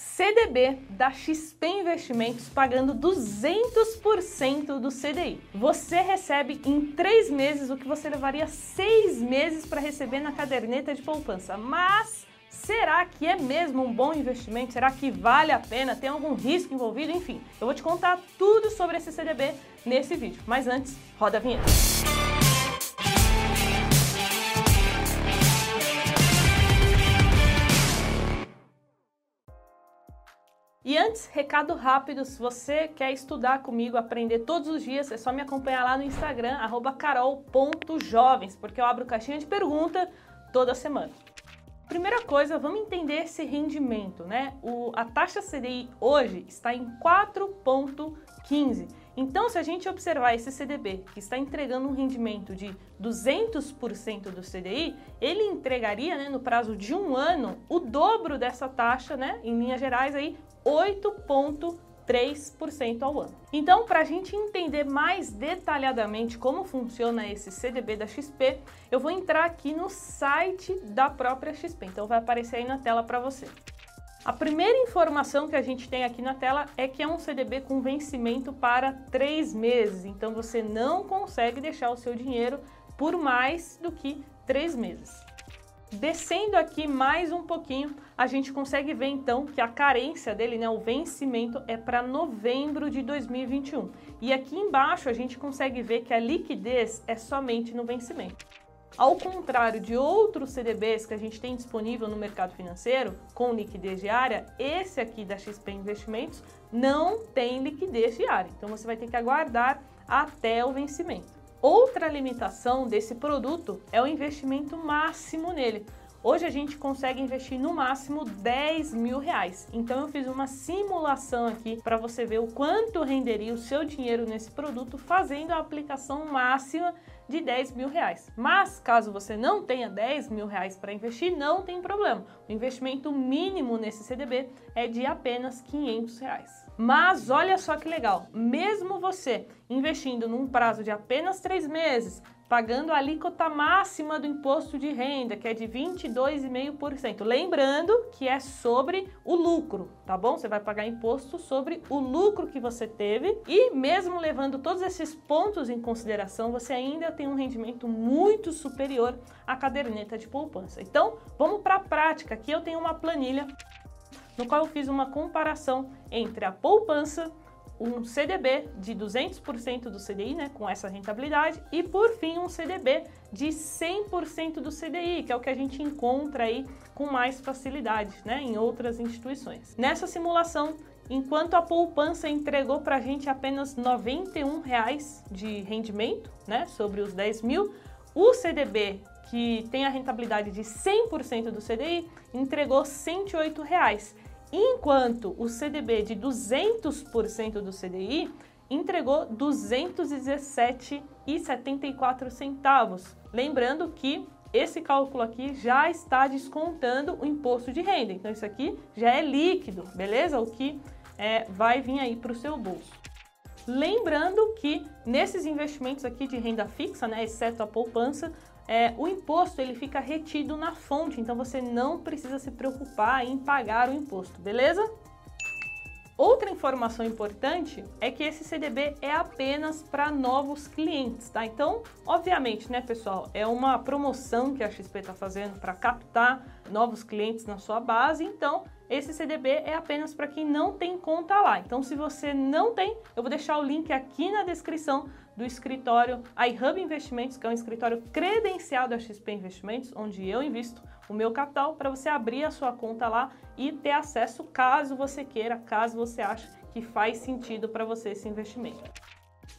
CDB da XP Investimentos pagando 200% do CDI. Você recebe em três meses o que você levaria seis meses para receber na caderneta de poupança. Mas será que é mesmo um bom investimento? Será que vale a pena? Tem algum risco envolvido? Enfim, eu vou te contar tudo sobre esse CDB nesse vídeo. Mas antes, roda a vinheta. E antes, recado rápido, se você quer estudar comigo, aprender todos os dias, é só me acompanhar lá no Instagram, carol.jovens, porque eu abro caixinha de pergunta toda semana. Primeira coisa, vamos entender esse rendimento, né? O, a taxa CDI hoje está em 4,15. Então, se a gente observar esse CDB, que está entregando um rendimento de 200% do CDI, ele entregaria, né, no prazo de um ano, o dobro dessa taxa, né, em linhas gerais, aí, 8,3% ao ano. Então, para a gente entender mais detalhadamente como funciona esse CDB da XP, eu vou entrar aqui no site da própria XP. Então, vai aparecer aí na tela para você. A primeira informação que a gente tem aqui na tela é que é um CDB com vencimento para três meses, então você não consegue deixar o seu dinheiro por mais do que três meses. Descendo aqui mais um pouquinho, a gente consegue ver então que a carência dele, né, o vencimento, é para novembro de 2021. E aqui embaixo a gente consegue ver que a liquidez é somente no vencimento. Ao contrário de outros CDBs que a gente tem disponível no mercado financeiro com liquidez diária, esse aqui da XP Investimentos não tem liquidez diária. Então você vai ter que aguardar até o vencimento. Outra limitação desse produto é o investimento máximo nele. Hoje a gente consegue investir no máximo 10 mil reais. Então eu fiz uma simulação aqui para você ver o quanto renderia o seu dinheiro nesse produto fazendo a aplicação máxima de 10 mil reais. Mas caso você não tenha 10 mil reais para investir, não tem problema. O investimento mínimo nesse CDB é de apenas 500 reais. Mas olha só que legal, mesmo você investindo num prazo de apenas três meses, pagando a alíquota máxima do imposto de renda, que é de 22,5%. Lembrando que é sobre o lucro, tá bom? Você vai pagar imposto sobre o lucro que você teve e mesmo levando todos esses pontos em consideração, você ainda tem um rendimento muito superior à caderneta de poupança. Então, vamos para a prática. Aqui eu tenho uma planilha no qual eu fiz uma comparação entre a poupança um CDB de 200% do CDI, né, com essa rentabilidade, e por fim um CDB de 100% do CDI, que é o que a gente encontra aí com mais facilidade, né, em outras instituições. Nessa simulação, enquanto a poupança entregou para a gente apenas 91 reais de rendimento, né, sobre os 10 mil, o CDB que tem a rentabilidade de 100% do CDI entregou 108 reais enquanto o CDB de 200% do CDI entregou 217,74 centavos. Lembrando que esse cálculo aqui já está descontando o imposto de renda. Então isso aqui já é líquido, beleza? O que é, vai vir aí para o seu bolso. Lembrando que nesses investimentos aqui de renda fixa, né, exceto a poupança, é, o imposto ele fica retido na fonte, então você não precisa se preocupar em pagar o imposto, beleza? Outra informação importante é que esse CDB é apenas para novos clientes, tá? Então, obviamente, né, pessoal, é uma promoção que a XP está fazendo para captar novos clientes na sua base, então esse CDB é apenas para quem não tem conta lá. Então, se você não tem, eu vou deixar o link aqui na descrição do escritório iHub Investimentos, que é um escritório credenciado da XP Investimentos, onde eu invisto o meu capital para você abrir a sua conta lá e ter acesso caso você queira, caso você ache que faz sentido para você esse investimento.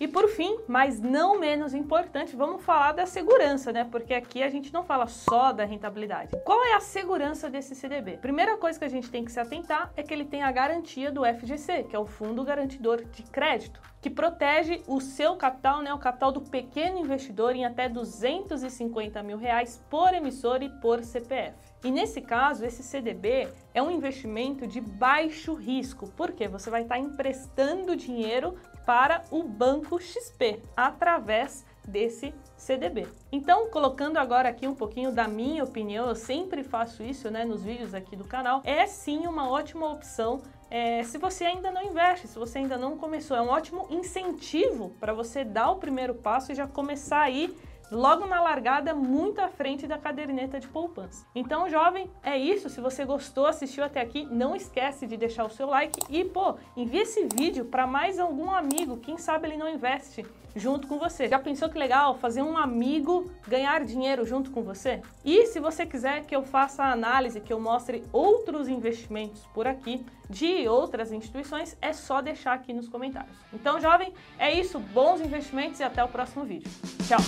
E por fim, mas não menos importante, vamos falar da segurança, né? Porque aqui a gente não fala só da rentabilidade. Qual é a segurança desse CDB? Primeira coisa que a gente tem que se atentar é que ele tem a garantia do FGC, que é o Fundo Garantidor de Crédito, que protege o seu capital, né? O capital do pequeno investidor em até 250 mil reais por emissor e por CPF. E nesse caso, esse CDB é um investimento de baixo risco, porque você vai estar emprestando dinheiro para o Banco XP através desse CDB. Então, colocando agora aqui um pouquinho da minha opinião, eu sempre faço isso né, nos vídeos aqui do canal, é sim uma ótima opção é, se você ainda não investe, se você ainda não começou. É um ótimo incentivo para você dar o primeiro passo e já começar aí logo na largada, muito à frente da caderneta de poupança. Então, jovem, é isso. Se você gostou, assistiu até aqui, não esquece de deixar o seu like e, pô, envie esse vídeo para mais algum amigo. Quem sabe ele não investe junto com você. Já pensou que legal fazer um amigo ganhar dinheiro junto com você? E se você quiser que eu faça a análise, que eu mostre outros investimentos por aqui de outras instituições, é só deixar aqui nos comentários. Então, jovem, é isso. Bons investimentos e até o próximo vídeo. Tchau!